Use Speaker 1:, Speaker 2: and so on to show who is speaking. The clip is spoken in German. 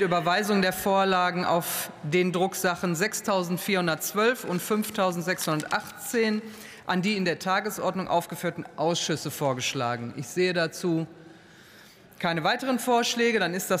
Speaker 1: Überweisung der Vorlagen auf den Drucksachen 6.412 und 5.618 an die in der Tagesordnung aufgeführten Ausschüsse vorgeschlagen. Ich sehe dazu keine weiteren Vorschläge. Dann ist das so